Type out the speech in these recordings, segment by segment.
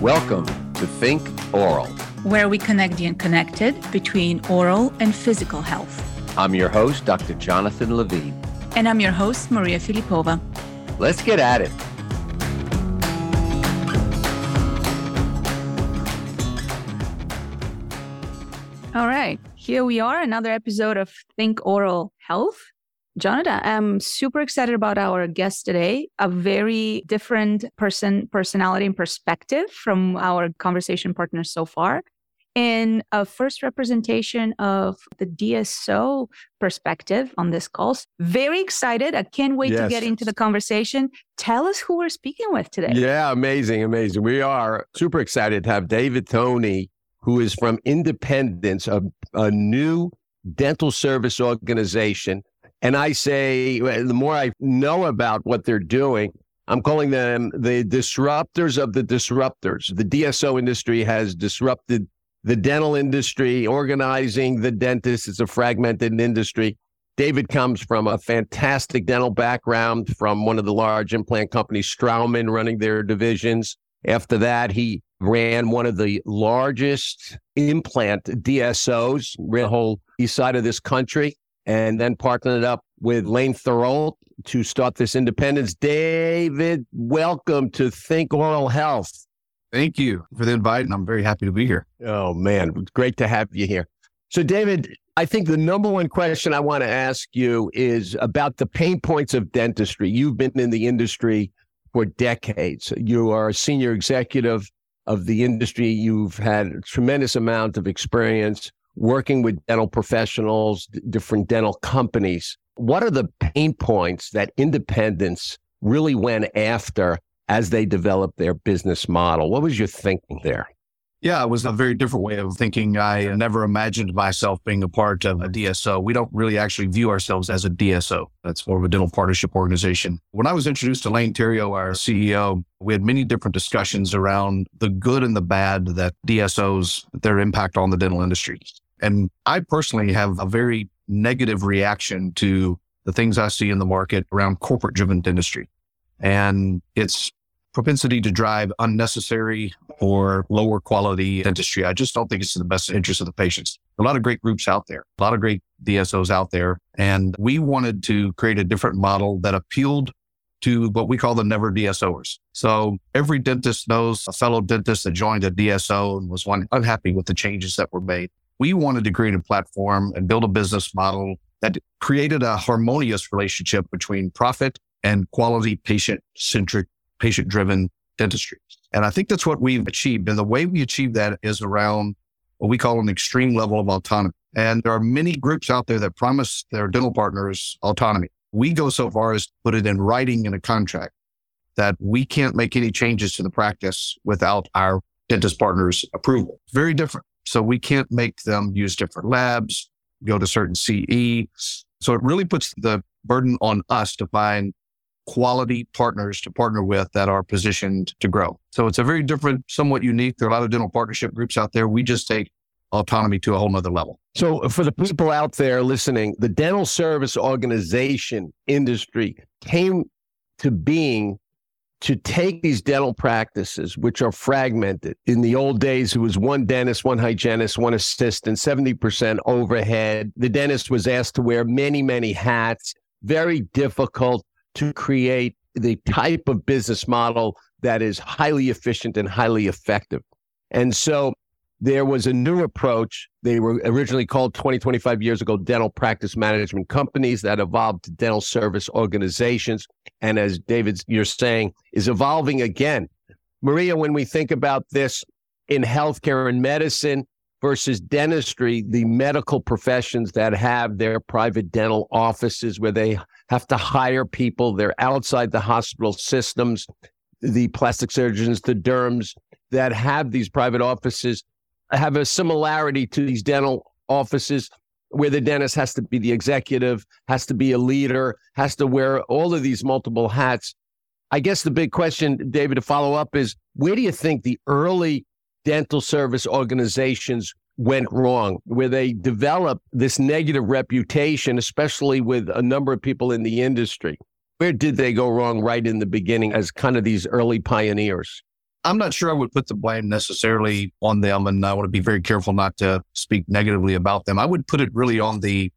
Welcome to Think Oral, where we connect the unconnected between oral and physical health. I'm your host, Dr. Jonathan Levine. And I'm your host, Mariya Filipova. Let's get at it. All right, here we are, another episode of Think Oral Health. Jonathan, I'm super excited about our guest today. A very different person, personality, and perspective from our conversation partners so far. And a first representation of the DSO perspective on this call. Very excited. I can't wait yes. to get into the conversation. Tell us who we're speaking with today. Yeah, amazing, amazing. We are super excited to have David Thoni, who is from Independence, a, a new dental service organization and I say, the more I know about what they're doing, I'm calling them the disruptors of the disruptors. The DSO industry has disrupted the dental industry, organizing the dentist. It's a fragmented industry. David comes from a fantastic dental background from one of the large implant companies, Straumann, running their divisions. After that, he ran one of the largest implant DSOs, the whole east side of this country and then partnered up with Lane Thorold to start this independence. David, welcome to Think Oral Health. Thank you for the invite, and I'm very happy to be here. Oh, man, great to have you here. So, David, I think the number one question I want to ask you is about the pain points of dentistry. You've been in the industry for decades. You are a senior executive of the industry. You've had a tremendous amount of experience working with dental professionals, different dental companies. What are the pain points that Independence really went after as they developed their business model? What was your thinking there? Yeah, it was a very different way of thinking. I never imagined myself being a part of a DSO. We don't really actually view ourselves as a DSO. That's more of a dental partnership organization. When I was introduced to Lane Terrio, our CEO, we had many different discussions around the good and the bad that DSOs, their impact on the dental industry. And I personally have a very negative reaction to the things I see in the market around corporate driven dentistry and its propensity to drive unnecessary or lower quality dentistry. I just don't think it's in the best interest of the patients. A lot of great groups out there, a lot of great DSOs out there. And we wanted to create a different model that appealed to what we call the never DSOers. So every dentist knows a fellow dentist that joined a DSO and was one unhappy with the changes that were made we wanted to create a platform and build a business model that created a harmonious relationship between profit and quality patient centric, patient driven dentistry. And I think that's what we've achieved. And the way we achieve that is around what we call an extreme level of autonomy. And there are many groups out there that promise their dental partners autonomy. We go so far as to put it in writing in a contract that we can't make any changes to the practice without our dentist partners approval. Very different. So we can't make them use different labs, go to certain CE. So it really puts the burden on us to find quality partners to partner with that are positioned to grow. So it's a very different, somewhat unique. There are a lot of dental partnership groups out there. We just take autonomy to a whole nother level. So for the people out there listening, the dental service organization industry came to being to take these dental practices, which are fragmented. In the old days, it was one dentist, one hygienist, one assistant, 70% overhead. The dentist was asked to wear many, many hats. Very difficult to create the type of business model that is highly efficient and highly effective. And so there was a new approach. They were originally called 20, 25 years ago dental practice management companies that evolved to dental service organizations. And as David, you're saying, is evolving again. Mariya, when we think about this in healthcare and medicine versus dentistry, the medical professions that have their private dental offices where they have to hire people, they're outside the hospital systems, the plastic surgeons, the derms that have these private offices have a similarity to these dental offices where the dentist has to be the executive, has to be a leader, has to wear all of these multiple hats. I guess the big question, David, to follow up is where do you think the early dental service organizations went wrong, where they developed this negative reputation, especially with a number of people in the industry? Where did they go wrong right in the beginning as kind of these early pioneers? I'm not sure I would put the blame necessarily on them. And I want to be very careful not to speak negatively about them. I would put it really on the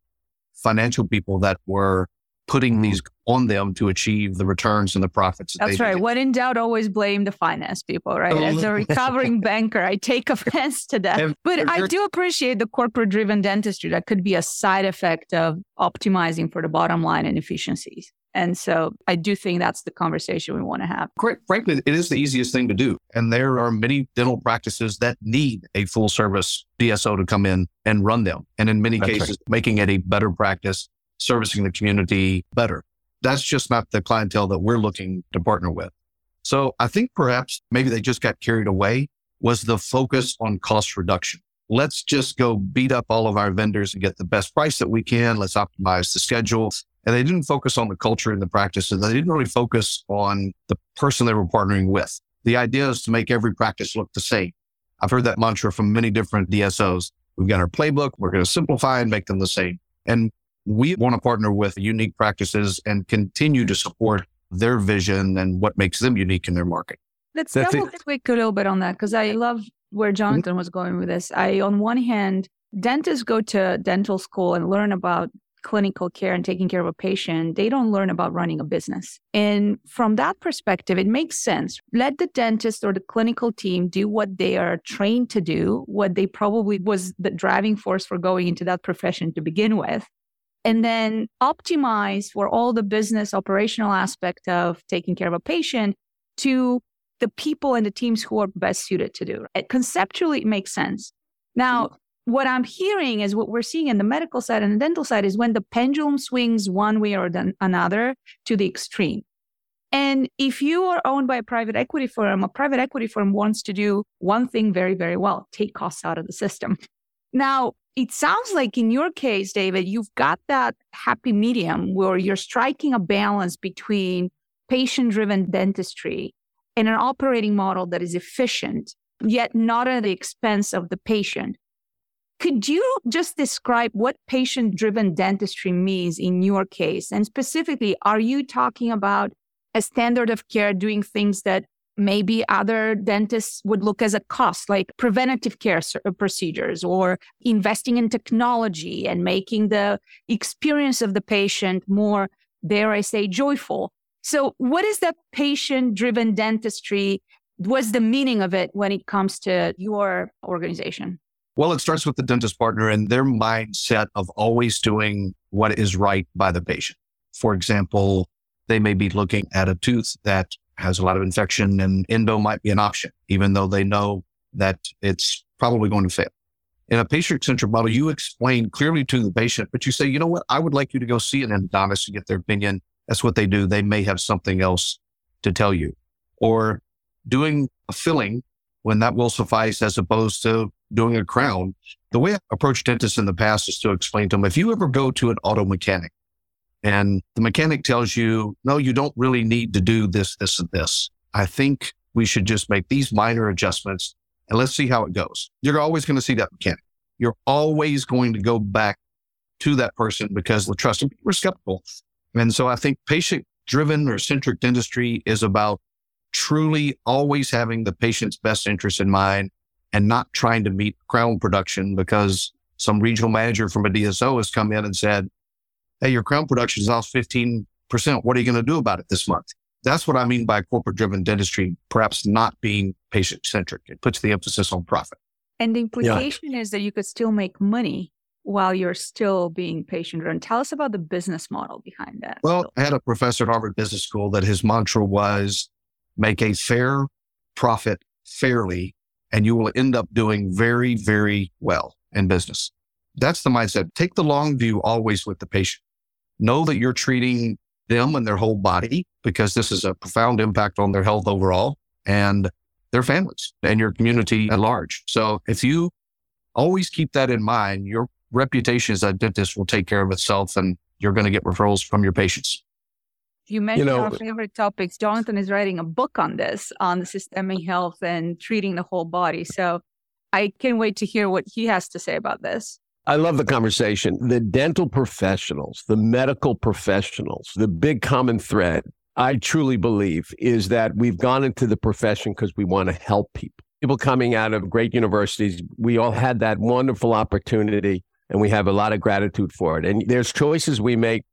financial people that were putting these mm-hmm. on them to achieve the returns and the profits. That That's right. When in doubt, always blame the finance people, right? As a recovering banker, I take offense to that. but I do appreciate the corporate driven dentistry that could be a side effect of optimizing for the bottom line and efficiencies. And so I do think that's the conversation we want to have. Frankly, it is the easiest thing to do. And there are many dental practices that need a full service DSO to come in and run them. And in many that's cases, right. making it a better practice, servicing the community better. That's just not the clientele that we're looking to partner with. So I think perhaps maybe they just got carried away was the focus on cost reduction. Let's just go beat up all of our vendors and get the best price that we can. Let's optimize the schedule. And they didn't focus on the culture and the practices. They didn't really focus on the person they were partnering with. The idea is to make every practice look the same. I've heard that mantra from many different DSOs. We've got our playbook. We're going to simplify and make them the same. And we want to partner with unique practices and continue to support their vision and what makes them unique in their market. Let's That's double click a little bit on that because I love where mm-hmm. Jonathan was going with this. I, on one hand, dentists go to dental school and learn about clinical care and taking care of a patient, they don't learn about running a business. And from that perspective, it makes sense. Let the dentist or the clinical team do what they are trained to do, what they probably was the driving force for going into that profession to begin with. And then optimize for all the business operational aspect of taking care of a patient to the people and the teams who are best suited to do it. Conceptually, it makes sense. Now, mm-hmm. what I'm hearing is what we're seeing in the medical side and the dental side is when the pendulum swings one way or the, another to the extreme. And if you are owned by a private equity firm, a private equity firm wants to do one thing very, very well take costs out of the system. Now, it sounds like in your case, David, you've got that happy medium where you're striking a balance between patient driven dentistry and an operating model that is efficient, yet not at the expense of the patient. Could you just describe what patient driven dentistry means in your case? And specifically, are you talking about a standard of care doing things that maybe other dentists would look as a cost, like preventative care uh, procedures or investing in technology and making the experience of the patient more, dare I say, joyful? So, what is that patient driven dentistry? What's the meaning of it when it comes to your organization? Well, it starts with the dentist partner and their mindset of always doing what is right by the patient. For example, they may be looking at a tooth that has a lot of infection and endo might be an option, even though they know that it's probably going to fail. In a patient centric model, you explain clearly to the patient, but you say, you know what? I would like you to go see an endodontist and get their opinion. That's what they do. They may have something else to tell you or doing a filling when that will suffice as opposed to doing a crown. The way I approach dentists in the past is to explain to them, if you ever go to an auto mechanic and the mechanic tells you, no, you don't really need to do this, this, and this. I think we should just make these minor adjustments and let's see how it goes. You're always going to see that mechanic. You're always going to go back to that person because the trust we're skeptical. And so I think patient driven or centric dentistry is about truly always having the patient's best interest in mind and not trying to meet crown production because some regional manager from a DSO has come in and said, Hey, your crown production is off 15%. What are you going to do about it this month? That's what I mean by corporate driven dentistry, perhaps not being patient centric. It puts the emphasis on profit. And the implication yeah. is that you could still make money while you're still being patient driven. Tell us about the business model behind that. Well, I had a professor at Harvard Business School that his mantra was make a fair profit fairly and you will end up doing very, very well in business. That's the mindset. Take the long view always with the patient. Know that you're treating them and their whole body because this is a profound impact on their health overall and their families and your community at large. So if you always keep that in mind, your reputation as a dentist will take care of itself and you're going to get referrals from your patients. You mentioned you know, our favorite topics. Jonathan is writing a book on this, on systemic health and treating the whole body. So I can't wait to hear what he has to say about this. I love the conversation. The dental professionals, the medical professionals, the big common thread I truly believe is that we've gone into the profession because we want to help people. People coming out of great universities, we all had that wonderful opportunity and we have a lot of gratitude for it. And there's choices we make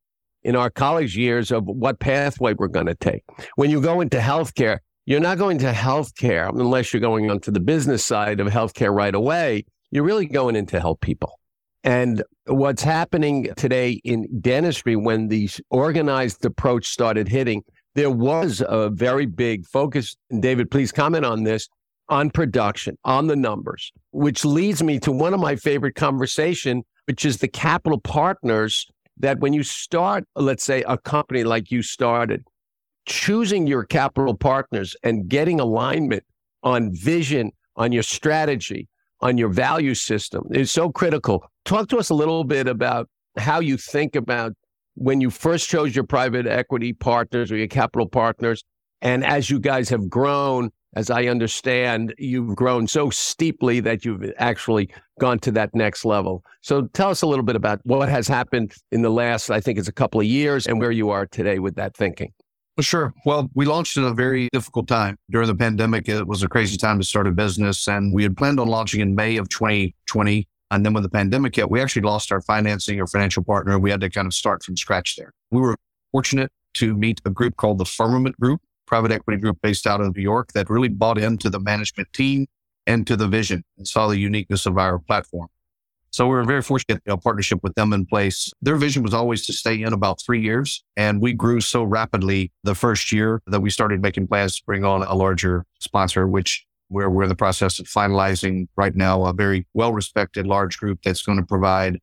in our college years of what pathway we're going to take. When you go into healthcare, you're not going to healthcare unless you're going onto the business side of healthcare right away. You're really going in to help people. And what's happening today in dentistry when the organized approach started hitting, there was a very big focus. And David, please comment on this on production, on the numbers, which leads me to one of my favorite conversation, which is the capital partners that when you start, let's say a company like you started, choosing your capital partners and getting alignment on vision, on your strategy, on your value system is so critical. Talk to us a little bit about how you think about when you first chose your private equity partners or your capital partners. And as you guys have grown, as I understand, you've grown so steeply that you've actually gone to that next level. So tell us a little bit about what has happened in the last, I think it's a couple of years, and where you are today with that thinking. Well, sure. Well, we launched in a very difficult time during the pandemic. It was a crazy time to start a business, and we had planned on launching in May of 2020. And then when the pandemic hit, we actually lost our financing or financial partner. We had to kind of start from scratch there. We were fortunate to meet a group called the Firmament Group, private equity group based out of New York that really bought into the management team and to the vision and saw the uniqueness of our platform. So we were very fortunate to have a partnership with them in place. Their vision was always to stay in about three years. And we grew so rapidly the first year that we started making plans to bring on a larger sponsor, which we're, we're in the process of finalizing right now, a very well respected large group that's going to provide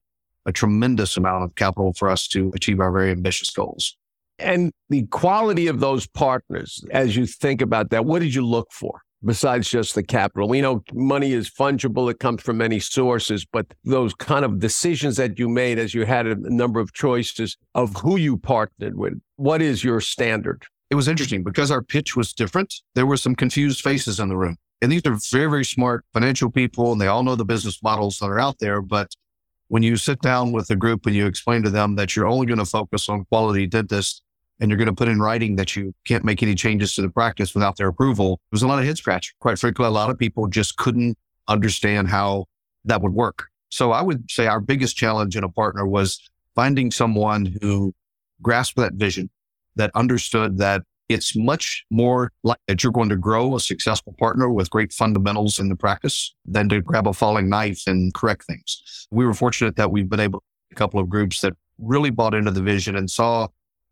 a tremendous amount of capital for us to achieve our very ambitious goals. And the quality of those partners, as you think about that, what did you look for besides just the capital? We know money is fungible, it comes from many sources, but those kind of decisions that you made as you had a number of choices of who you partnered with, what is your standard? It was interesting because our pitch was different. There were some confused faces in the room. And these are very, very smart financial people, and they all know the business models that are out there. But when you sit down with a group and you explain to them that you're only going to focus on quality dentists and you're going to put in writing that you can't make any changes to the practice without their approval, it was a lot of head scratch. Quite frankly, a lot of people just couldn't understand how that would work. So I would say our biggest challenge in a partner was finding someone who grasped that vision, that understood that it's much more like that you're going to grow a successful partner with great fundamentals in the practice than to grab a falling knife and correct things. We were fortunate that we've been able a couple of groups that really bought into the vision and saw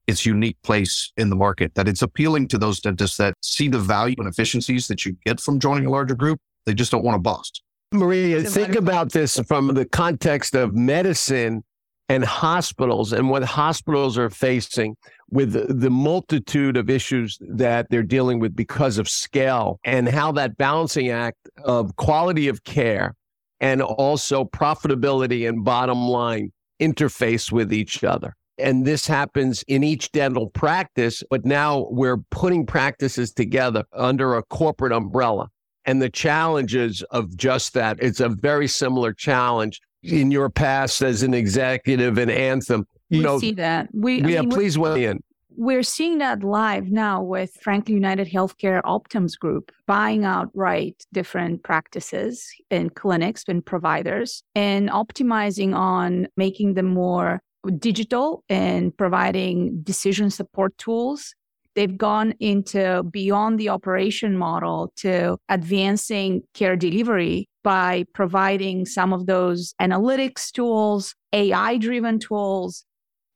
its unique place in the market, that it's appealing to those dentists that see the value and efficiencies that you get from joining a larger group. They just don't want to bust. Mariya, think about this from the context of medicine and hospitals and what hospitals are facing with the multitude of issues that they're dealing with because of scale and how that balancing act of quality of care and also profitability and bottom line interface with each other. And this happens in each dental practice, but now we're putting practices together under a corporate umbrella. And the challenges of just that, it's a very similar challenge in your past as an executive in Anthem. You we know, see that. We, yeah, mean, please weigh in. We're seeing that live now with Franklin United Healthcare Optum's group buying outright different practices and clinics and providers and optimizing on making them more digital and providing decision support tools. They've gone into beyond the operation model to advancing care delivery by providing some of those analytics tools, AI driven tools.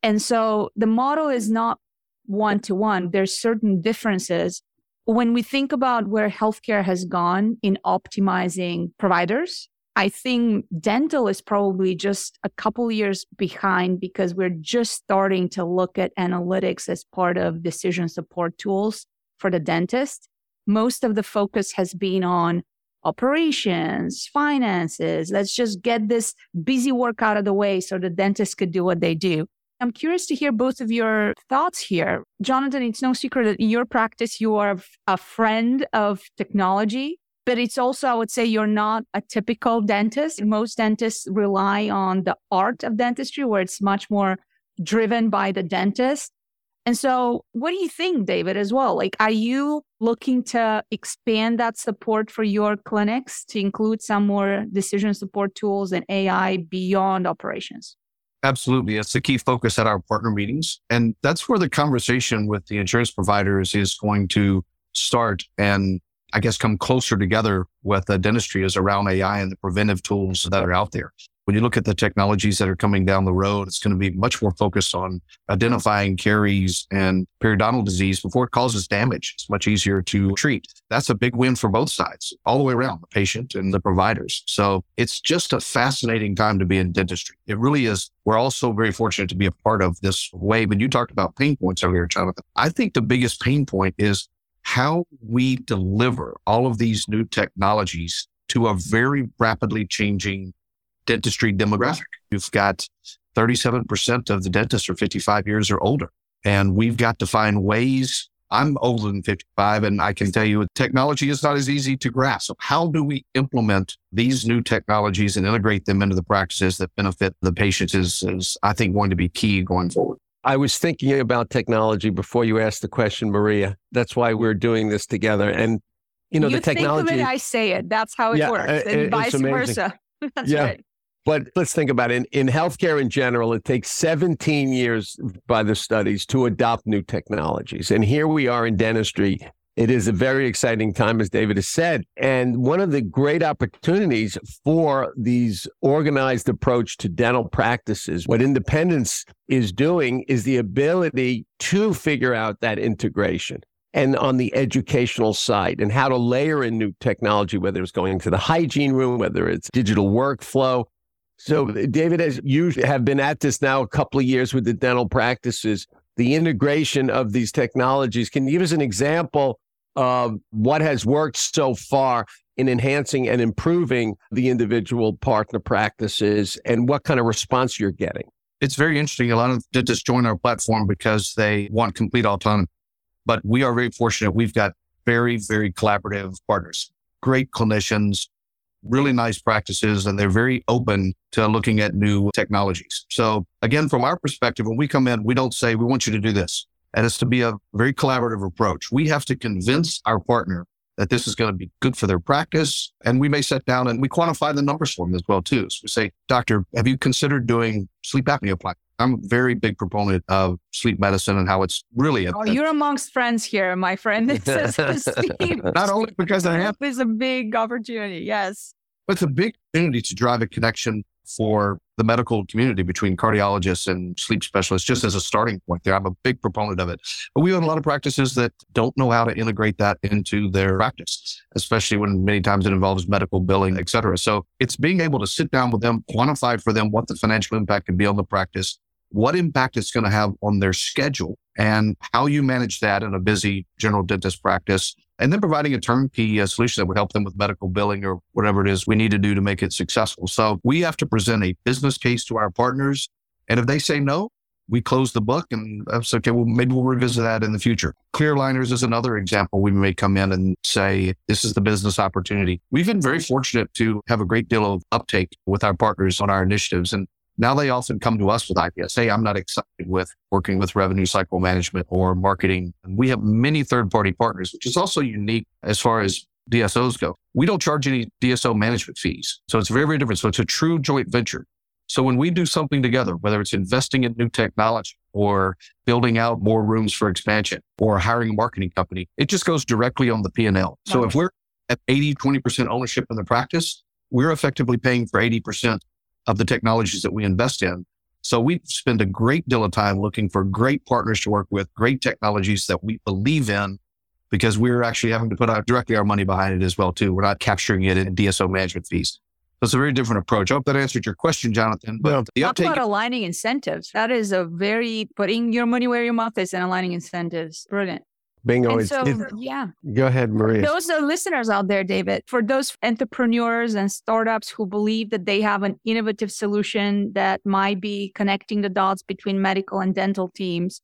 And so the model is not one to one. There's certain differences. When we think about where healthcare has gone in optimizing providers, I think dental is probably just a couple years behind because we're just starting to look at analytics as part of decision support tools for the dentist. Most of the focus has been on operations, finances. Let's just get this busy work out of the way so the dentist could do what they do. I'm curious to hear both of your thoughts here. Jonathan, it's no secret that in your practice, you are a friend of technology, but it's also, I would say, you're not a typical dentist. Most dentists rely on the art of dentistry, where it's much more driven by the dentist. And so, what do you think, David, as well? Like, are you looking to expand that support for your clinics to include some more decision support tools and AI beyond operations? Absolutely. It's a key focus at our partner meetings. And that's where the conversation with the insurance providers is going to start and I guess come closer together with the dentistry is around AI and the preventive tools that are out there. When you look at the technologies that are coming down the road, it's going to be much more focused on identifying caries and periodontal disease before it causes damage. It's much easier to treat. That's a big win for both sides, all the way around the patient and the providers. So it's just a fascinating time to be in dentistry. It really is. We're also very fortunate to be a part of this wave. And you talked about pain points earlier, Jonathan. I think the biggest pain point is how we deliver all of these new technologies to a very rapidly changing dentistry demographic. You've got 37% of the dentists are 55 years or older. And we've got to find ways. I'm older than 55 and I can tell you technology is not as easy to grasp. How do we implement these new technologies and integrate them into the practices that benefit the patients is, is I think going to be key going forward. I was thinking about technology before you asked the question, Mariya. That's why we're doing this together. And you know, you the technology. Think of it, I say it. That's how it yeah, works, it, and vice versa. That's yeah. right. But let's think about it. In, in healthcare in general, it takes 17 years by the studies to adopt new technologies. And here we are in dentistry. It is a very exciting time, as David has said. And one of the great opportunities for these organized approach to dental practices, what independence is doing is the ability to figure out that integration and on the educational side and how to layer in new technology, whether it's going to the hygiene room, whether it's digital workflow. So, David, as you have been at this now a couple of years with the dental practices, the integration of these technologies, can you give us an example of what has worked so far in enhancing and improving the individual partner practices and what kind of response you're getting? It's very interesting. A lot of dentists join our platform because they want complete autonomy. But we are very fortunate. We've got very, very collaborative partners, great clinicians, really nice practices, and they're very open to looking at new technologies. So again, from our perspective, when we come in, we don't say, we want you to do this. And it's to be a very collaborative approach. We have to convince our partner that this is going to be good for their practice. And we may sit down and we quantify the numbers for them as well, too. So we say, doctor, have you considered doing sleep apnea plan? I'm a very big proponent of sleep medicine and how it's really. A, oh, you're amongst friends here, my friend. Not only because I am. It's a big opportunity. Yes. But it's a big opportunity to drive a connection for the medical community between cardiologists and sleep specialists, just as a starting point there. I'm a big proponent of it. But we have a lot of practices that don't know how to integrate that into their practice, especially when many times it involves medical billing, et cetera. So it's being able to sit down with them, quantify for them what the financial impact can be on the practice, what impact it's going to have on their schedule and how you manage that in a busy general dentist practice. And then providing a turnkey uh, solution that would help them with medical billing or whatever it is we need to do to make it successful. So we have to present a business case to our partners. And if they say no, we close the book and that's okay. Well, maybe we'll revisit that in the future. Clear aligners is another example. We may come in and say, this is the business opportunity. We've been very fortunate to have a great deal of uptake with our partners on our initiatives. And now they often come to us with ideas. Hey, I'm not excited with working with revenue cycle management or marketing. And we have many third party partners, which is also unique as far as DSOs go. We don't charge any DSO management fees. So it's very, very different. So it's a true joint venture. So when we do something together, whether it's investing in new technology or building out more rooms for expansion or hiring a marketing company, it just goes directly on the P&L. So if we're at 80, 20% ownership in the practice, we're effectively paying for 80% of the technologies that we invest in. So we spend a great deal of time looking for great partners to work with, great technologies that we believe in, because we're actually having to put out directly our money behind it as well too. We're not capturing it in DSO management fees. So it's a very different approach. I hope that answered your question, Jonathan. But well, the uptake- about aligning incentives. That is a very putting your money where your mouth is and aligning incentives. Brilliant. Bingo. And so, yeah. Go ahead, Mariya. Those are listeners out there, David. For those entrepreneurs and startups who believe that they have an innovative solution that might be connecting the dots between medical and dental teams,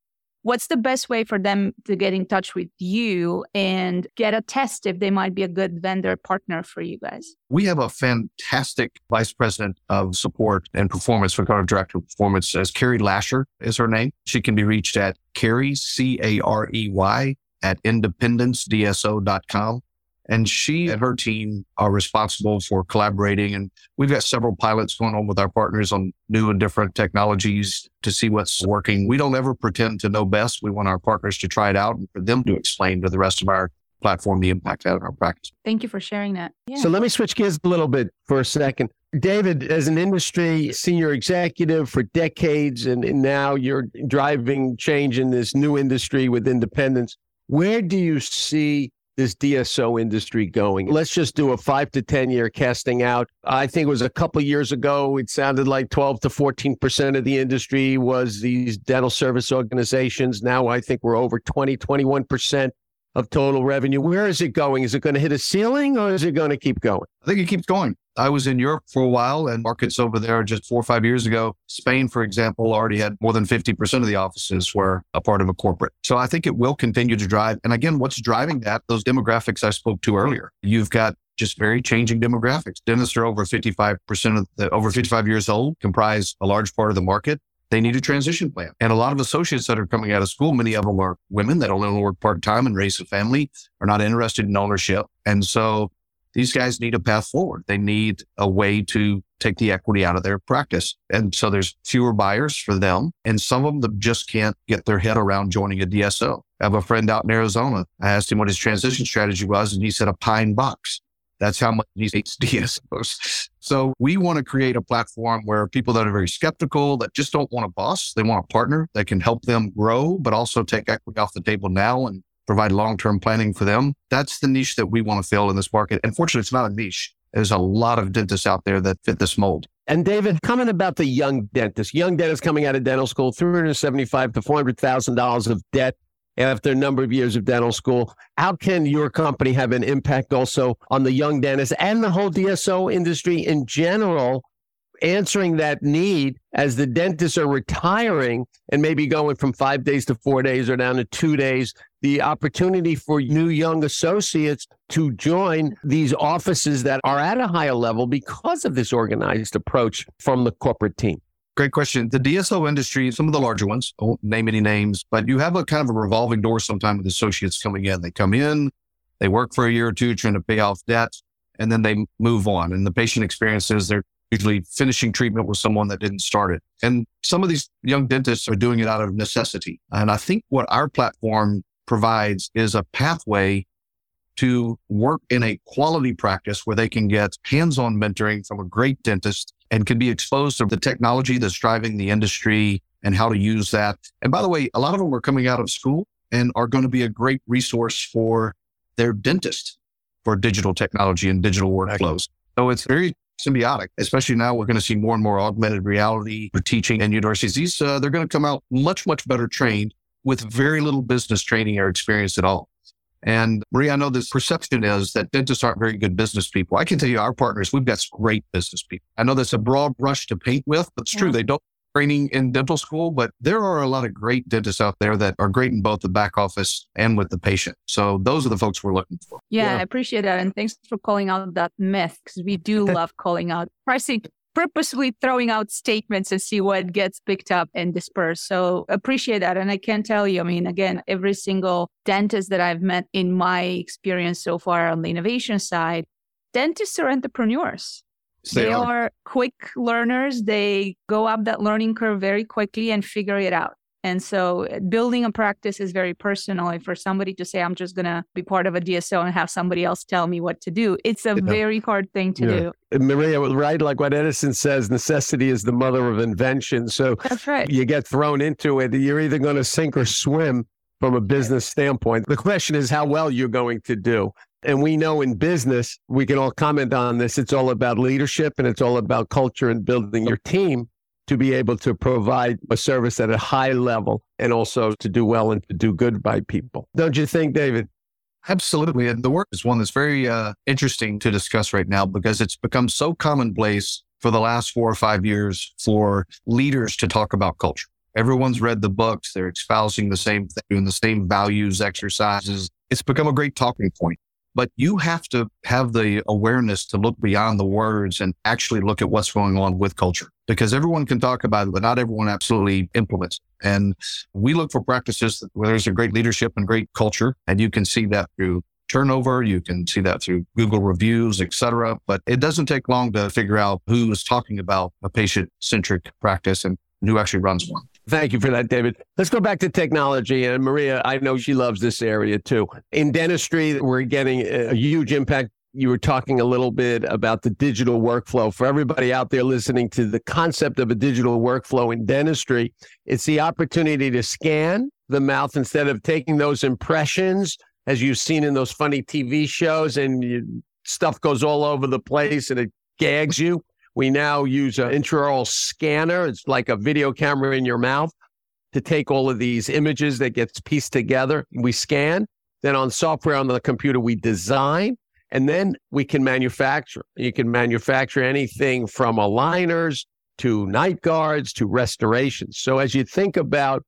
What's the best way for them to get in touch with you and get a test if they might be a good vendor partner for you guys? We have a fantastic vice president of support and performance for Cardiac Director of Performance as Carey Lasher is her name. She can be reached at Carey, C A R E Y, at independencedso.com. And she and her team are responsible for collaborating. And we've got several pilots going on with our partners on new and different technologies to see what's working. We don't ever pretend to know best. We want our partners to try it out and for them to explain to the rest of our platform the impact out in our practice. Thank you for sharing that. Yeah. So let me switch gears a little bit for a second. David, as an industry senior executive for decades, and, and now you're driving change in this new industry with independence, where do you see this DSO industry going? Let's just do a five to 10 year casting out. I think it was a couple years ago, it sounded like 12 to 14% of the industry was these dental service organizations. Now I think we're over 20, 21% of total revenue. Where is it going? Is it going to hit a ceiling or is it going to keep going? I think it keeps going. I was in Europe for a while and markets over there just four or five years ago. Spain, for example, already had more than 50% of the offices were a part of a corporate. So I think it will continue to drive. And again, what's driving that? Those demographics I spoke to earlier. You've got just very changing demographics. Dentists are over 55% of the over 55 years old, comprise a large part of the market. They need a transition plan. And a lot of associates that are coming out of school, many of them are women that only work part time and raise a family, are not interested in ownership. And so these guys need a path forward. They need a way to take the equity out of their practice. And so there's fewer buyers for them. And some of them just can't get their head around joining a DSO. I have a friend out in Arizona. I asked him what his transition strategy was, and he said a pine box. That's how much he hates DSOs. So we want to create a platform where people that are very skeptical, that just don't want a boss, they want a partner that can help them grow, but also take equity off the table now and provide long-term planning for them. That's the niche that we want to fill in this market. And fortunately, it's not a niche. There's a lot of dentists out there that fit this mold. And David, comment about the young dentist. Young dentist coming out of dental school, three hundred seventy-five to four hundred thousand dollars of debt after a number of years of dental school. How can your company have an impact also on the young dentist and the whole DSO industry in general answering that need as the dentists are retiring and maybe going from five days to four days or down to two days, the opportunity for new young associates to join these offices that are at a higher level because of this organized approach from the corporate team. Great question. The DSO industry, some of the larger ones, I won't name any names, but you have a kind of a revolving door sometimes with associates coming in. They come in, they work for a year or two trying to pay off debt, and then they move on. And the patient experience is they're usually finishing treatment with someone that didn't start it. And some of these young dentists are doing it out of necessity. And I think what our platform provides is a pathway to work in a quality practice where they can get hands-on mentoring from a great dentist and can be exposed to the technology that's driving the industry and how to use that. And by the way, a lot of them are coming out of school and are going to be a great resource for their dentist for digital technology and digital workflows. So it's very symbiotic, especially now we're going to see more and more augmented reality for teaching and universities. These, uh, they're going to come out much, much better trained with very little business training or experience at all. And Mariya, I know this perception is that dentists aren't very good business people. I can tell you our partners, we've got great business people. I know that's a broad brush to paint with, but it's yeah. true. They don't training in dental school, but there are a lot of great dentists out there that are great in both the back office and with the patient. So those are the folks we're looking for. Yeah, yeah. I appreciate that. And thanks for calling out that myth because we do love calling out pricing purposely throwing out statements and see what gets picked up and dispersed. So appreciate that. And I can tell you, I mean, again, every single dentist that I've met in my experience so far on the innovation side, dentists are entrepreneurs. They, they are. are quick learners. They go up that learning curve very quickly and figure it out. And so eh, building a practice is very personal. And for somebody to say, I'm just going to be part of a DSO and have somebody else tell me what to do, it's a yeah. very hard thing to yeah. do. Mariya, right? Like what Edison says, necessity is the mother of invention. So that's right. You get thrown into it. You're either going to sink or swim from a business standpoint. The question is how well you're going to do. And we know in business, we can all comment on this. It's all about leadership and it's all about culture and building your team to be able to provide a service at a high level and also to do well and to do good by people. Don't you think, David? Absolutely. And the work is one that's very uh, interesting to discuss right now because it's become so commonplace for the last four or five years for leaders to talk about culture. Everyone's read the books. They're espousing the same thing, doing the same values, exercises. It's become a great talking point. But you have to have the awareness to look beyond the words and actually look at what's going on with culture because everyone can talk about it, but not everyone absolutely implements. And we look for practices where there's a great leadership and great culture. And you can see that through turnover. You can see that through Google reviews, etc. But it doesn't take long to figure out who is talking about a patient centric practice and who actually runs one. Thank you for that, David. Let's go back to technology. And Mariya, I know she loves this area too. In dentistry, we're getting a huge impact. You were talking a little bit about the digital workflow. For everybody out there listening to the concept of a digital workflow in dentistry, it's the opportunity to scan the mouth instead of taking those impressions, as you've seen in those funny TV shows, and you, stuff goes all over the place and it gags you. We now use an intraoral scanner. It's like a video camera in your mouth to take all of these images that gets pieced together. We scan. Then on software on the computer, we design and then we can manufacture. You can manufacture anything from aligners to night guards to restorations. So as you think about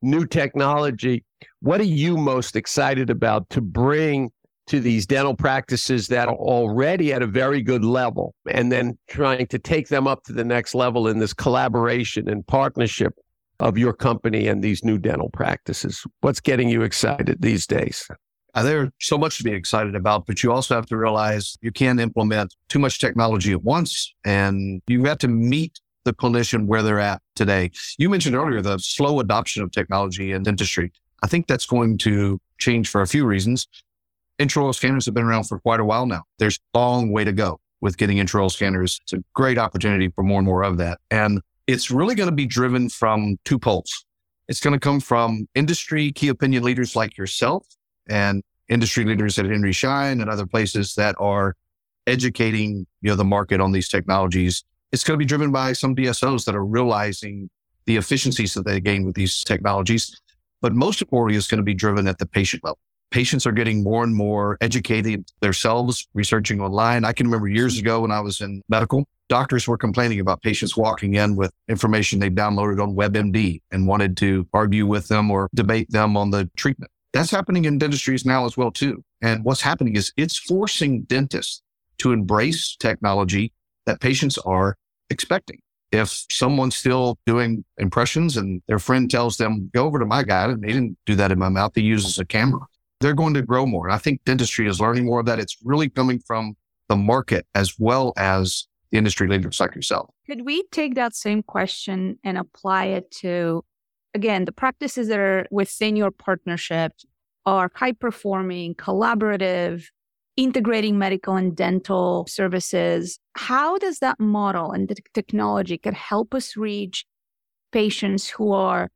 new technology, what are you most excited about to bring to these dental practices that are already at a very good level and then trying to take them up to the next level in this collaboration and partnership of your company and these new dental practices? What's getting you excited these days? Uh, there's so much to be excited about, but you also have to realize you can't implement too much technology at once and you have to meet the clinician where they're at today. You mentioned earlier the slow adoption of technology in dentistry. I think that's going to change for a few reasons intraoral scanners have been around for quite a while now. There's a long way to go with getting intraoral scanners. It's a great opportunity for more and more of that. And it's really going to be driven from two poles. It's going to come from industry key opinion leaders like yourself and industry leaders at Henry Schein and other places that are educating you know the market on these technologies. It's going to be driven by some DSOs that are realizing the efficiencies that they gain with these technologies. But most importantly, it's going to be driven at the patient level patients are getting more and more educated themselves, researching online. I can remember years hmm. ago when I was in medical, doctors were complaining about patients walking in with information they downloaded on WebMD and wanted to argue with them or debate them on the treatment. That's happening in dentistries now as well, too. And what's happening is it's forcing dentists to embrace technology that patients are expecting. If someone's still doing impressions and their friend tells them, go over to my guy, and they didn't do that in my mouth, he uses a camera they're going to grow more. And I think dentistry is learning more of that. It's really coming from the market as well as the industry leaders like yourself. Could we take that same question and apply it to, again, the practices that are within your partnership are high performing, collaborative, integrating medical and dental services? How does that model and the technology could help us reach patients who are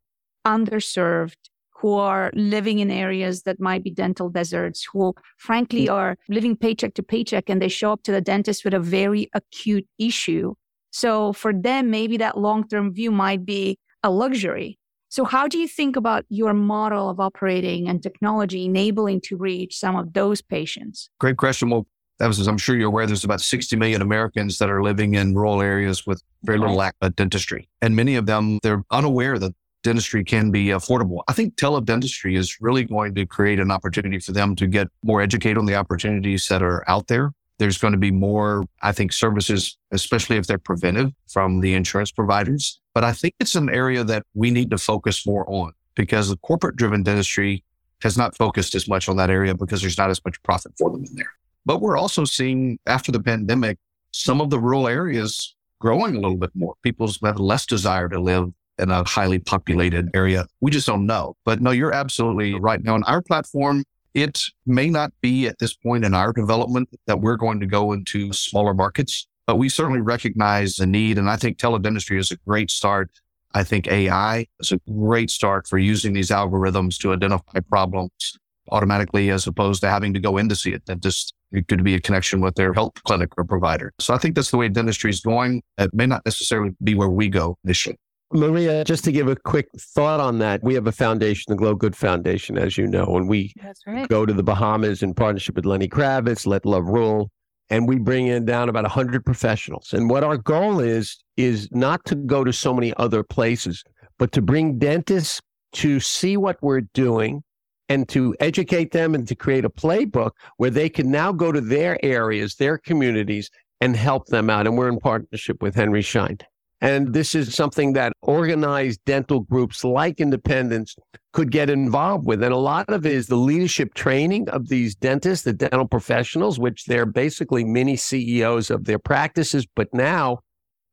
underserved who are living in areas that might be dental deserts, who frankly mm. are living paycheck to paycheck and they show up to the dentist with a very acute issue. So for them, maybe that long term view might be a luxury. So, how do you think about your model of operating and technology enabling to reach some of those patients? Great question. Well, that was, as I'm sure you're aware, there's about 60 million Americans that are living in rural areas with very little lack of dentistry. And many of them, they're unaware that dentistry can be affordable. I think teledentistry is really going to create an opportunity for them to get more educated on the opportunities that are out there. There's going to be more, I think, services, especially if they're preventive from the insurance providers. But I think it's an area that we need to focus more on because the corporate driven dentistry has not focused as much on that area because there's not as much profit for them in there. But we're also seeing after the pandemic, some of the rural areas growing a little bit more. People have less desire to live in a highly populated area. We just don't know. But no, you're absolutely right. Now, on our platform, it may not be at this point in our development that we're going to go into smaller markets, but we certainly recognize the need. And I think teledentistry is a great start. I think AI is a great start for using these algorithms to identify problems automatically as opposed to having to go in to see it. That just it could be a connection with their health clinic or provider. So I think that's the way dentistry is going. It may not necessarily be where we go initially. Mariya, just to give a quick thought on that, we have a foundation, the GLO Good Foundation, as you know, and we right. go to the Bahamas in partnership with Lenny Kravitz, Let Love Rule, and we bring in down about 100 professionals. And what our goal is, is not to go to so many other places, but to bring dentists to see what we're doing and to educate them and to create a playbook where they can now go to their areas, their communities, and help them out. And we're in partnership with Henry Schein. And this is something that organized dental groups like Independence could get involved with. And a lot of it is the leadership training of these dentists, the dental professionals, which they're basically mini CEOs of their practices. But now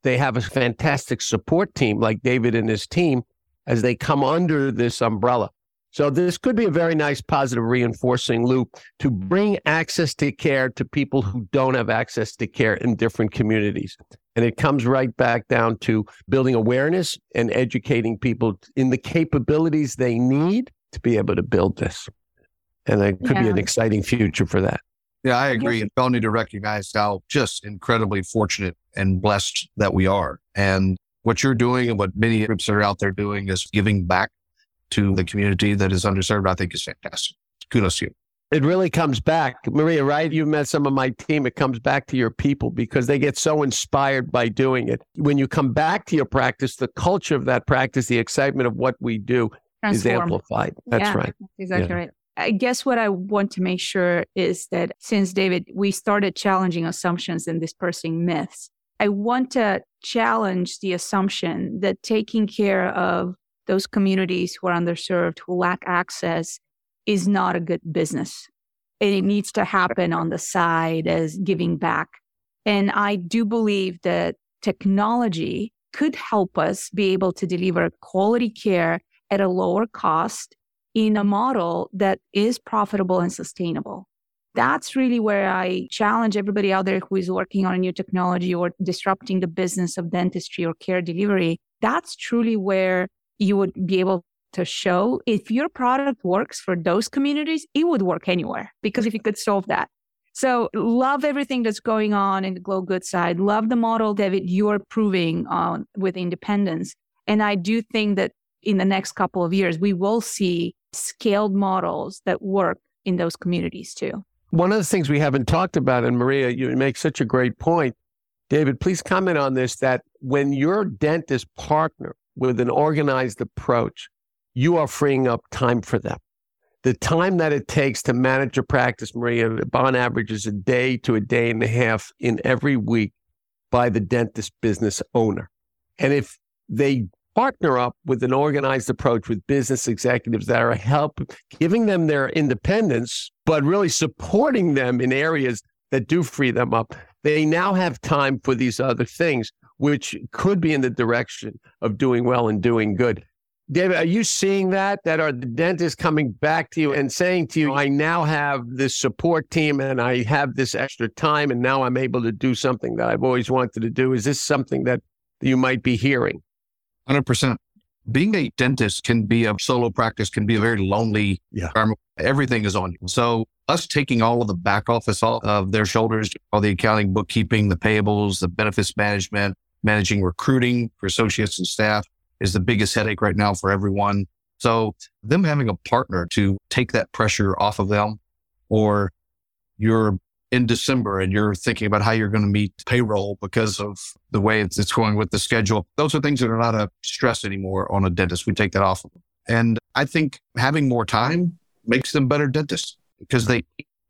they have a fantastic support team like David and his team as they come under this umbrella. So this could be a very nice positive reinforcing loop to bring access to care to people who don't have access to care in different communities. And it comes right back down to building awareness and educating people in the capabilities they need to be able to build this. And it could yeah. be an exciting future for that. Yeah, I agree. And we all need to recognize how just incredibly fortunate and blessed that we are. And what you're doing and what many groups that are out there doing is giving back to the community that is underserved, I think is fantastic. Kudos to you. It really comes back. Mariya, right? You've met some of my team. It comes back to your people because they get so inspired by doing it. When you come back to your practice, the culture of that practice, the excitement of what we do Transform. is amplified. That's yeah, right. exactly yeah. right. I guess what I want to make sure is that since David, we started challenging assumptions and dispersing myths, I want to challenge the assumption that taking care of those communities who are underserved, who lack access, is not a good business. And it needs to happen on the side as giving back. And I do believe that technology could help us be able to deliver quality care at a lower cost in a model that is profitable and sustainable. That's really where I challenge everybody out there who is working on a new technology or disrupting the business of dentistry or care delivery. That's truly where you would be able to show if your product works for those communities, it would work anywhere because if you could solve that. So love everything that's going on in the GLO Good side. Love the model, David, you're proving on with independence. And I do think that in the next couple of years, we will see scaled models that work in those communities too. One of the things we haven't talked about, and Mariya, you make such a great point. David, please comment on this that when your dentist partner with an organized approach, you are freeing up time for them. The time that it takes to manage a practice, Mariya, on average is a day to a day and a half in every week by the dentist business owner. And if they partner up with an organized approach with business executives that are help giving them their independence, but really supporting them in areas that do free them up, they now have time for these other things which could be in the direction of doing well and doing good. David, are you seeing that? That are the dentists coming back to you and saying to you, I now have this support team and I have this extra time and now I'm able to do something that I've always wanted to do? Is this something that you might be hearing? 100%. Being a dentist can be a solo practice, can be a very lonely yeah. Everything is on you. So, us taking all of the back office off of their shoulders, all the accounting, bookkeeping, the payables, the benefits management, managing recruiting for associates and staff is the biggest headache right now for everyone. So them having a partner to take that pressure off of them or you're in December and you're thinking about how you're going to meet payroll because of the way it's, going with the schedule. Those are things that are not a stress anymore on a dentist. We take that off. And I think having more time makes them better dentists because they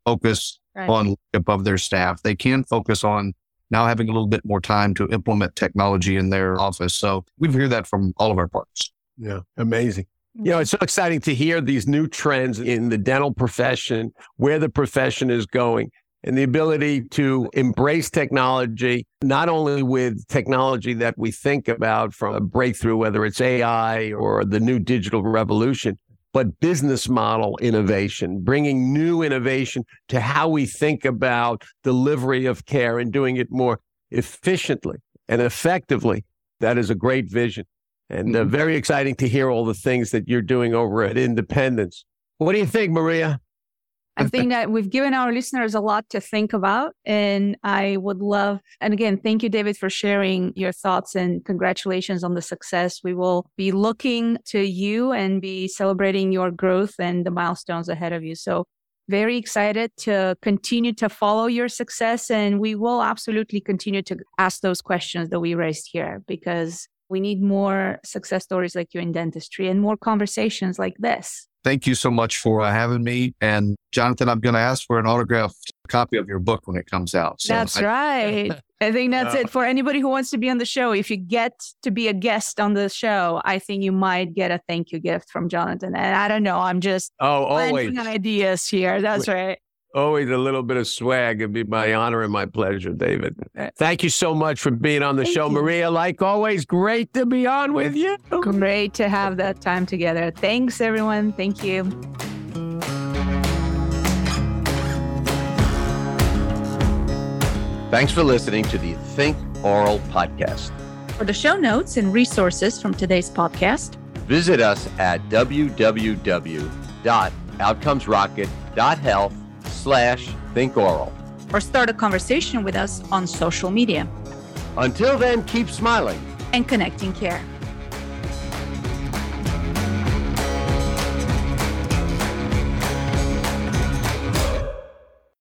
focus right. on above their staff. They can focus on now having a little bit more time to implement technology in their office. So we hear that from all of our partners. Yeah, amazing. Mm-hmm. You know, it's so exciting to hear these new trends in the dental profession, where the profession is going, and the ability to embrace technology, not only with technology that we think about from a breakthrough, whether it's AI or the new digital revolution, but business model innovation, bringing new innovation to how we think about delivery of care and doing it more efficiently and effectively. That is a great vision. And uh, mm-hmm. very exciting to hear all the things that you're doing over at Independence. What do you think, Mariya? I think that we've given our listeners a lot to think about. And I would love, and again, thank you, David, for sharing your thoughts and congratulations on the success. We will be looking to you and be celebrating your growth and the milestones ahead of you. So, very excited to continue to follow your success. And we will absolutely continue to ask those questions that we raised here because We need more success stories like you in dentistry and more conversations like this. Thank you so much for uh, having me. And Jonathan, I'm going to ask for an autographed copy of your book when it comes out. So that's I, right. I think that's uh, it for anybody who wants to be on the show. If you get to be a guest on the show, I think you might get a thank you gift from Jonathan. And I don't know. I'm just oh, always ideas here. That's right. Always a little bit of swag. It'd be my honor and my pleasure, David. Eh. Thank you so much for being on the Thank show, you. Mariya. Like always, great to be on with you. Great to have that time together. Thanks, everyone. Thank you. Thanks for listening to the Think Oral podcast. For the show notes and resources from today's podcast, visit us at www.outcomesrocket.health slash thinkoral. Or start a conversation with us on social media. Until then, keep smiling and connecting care.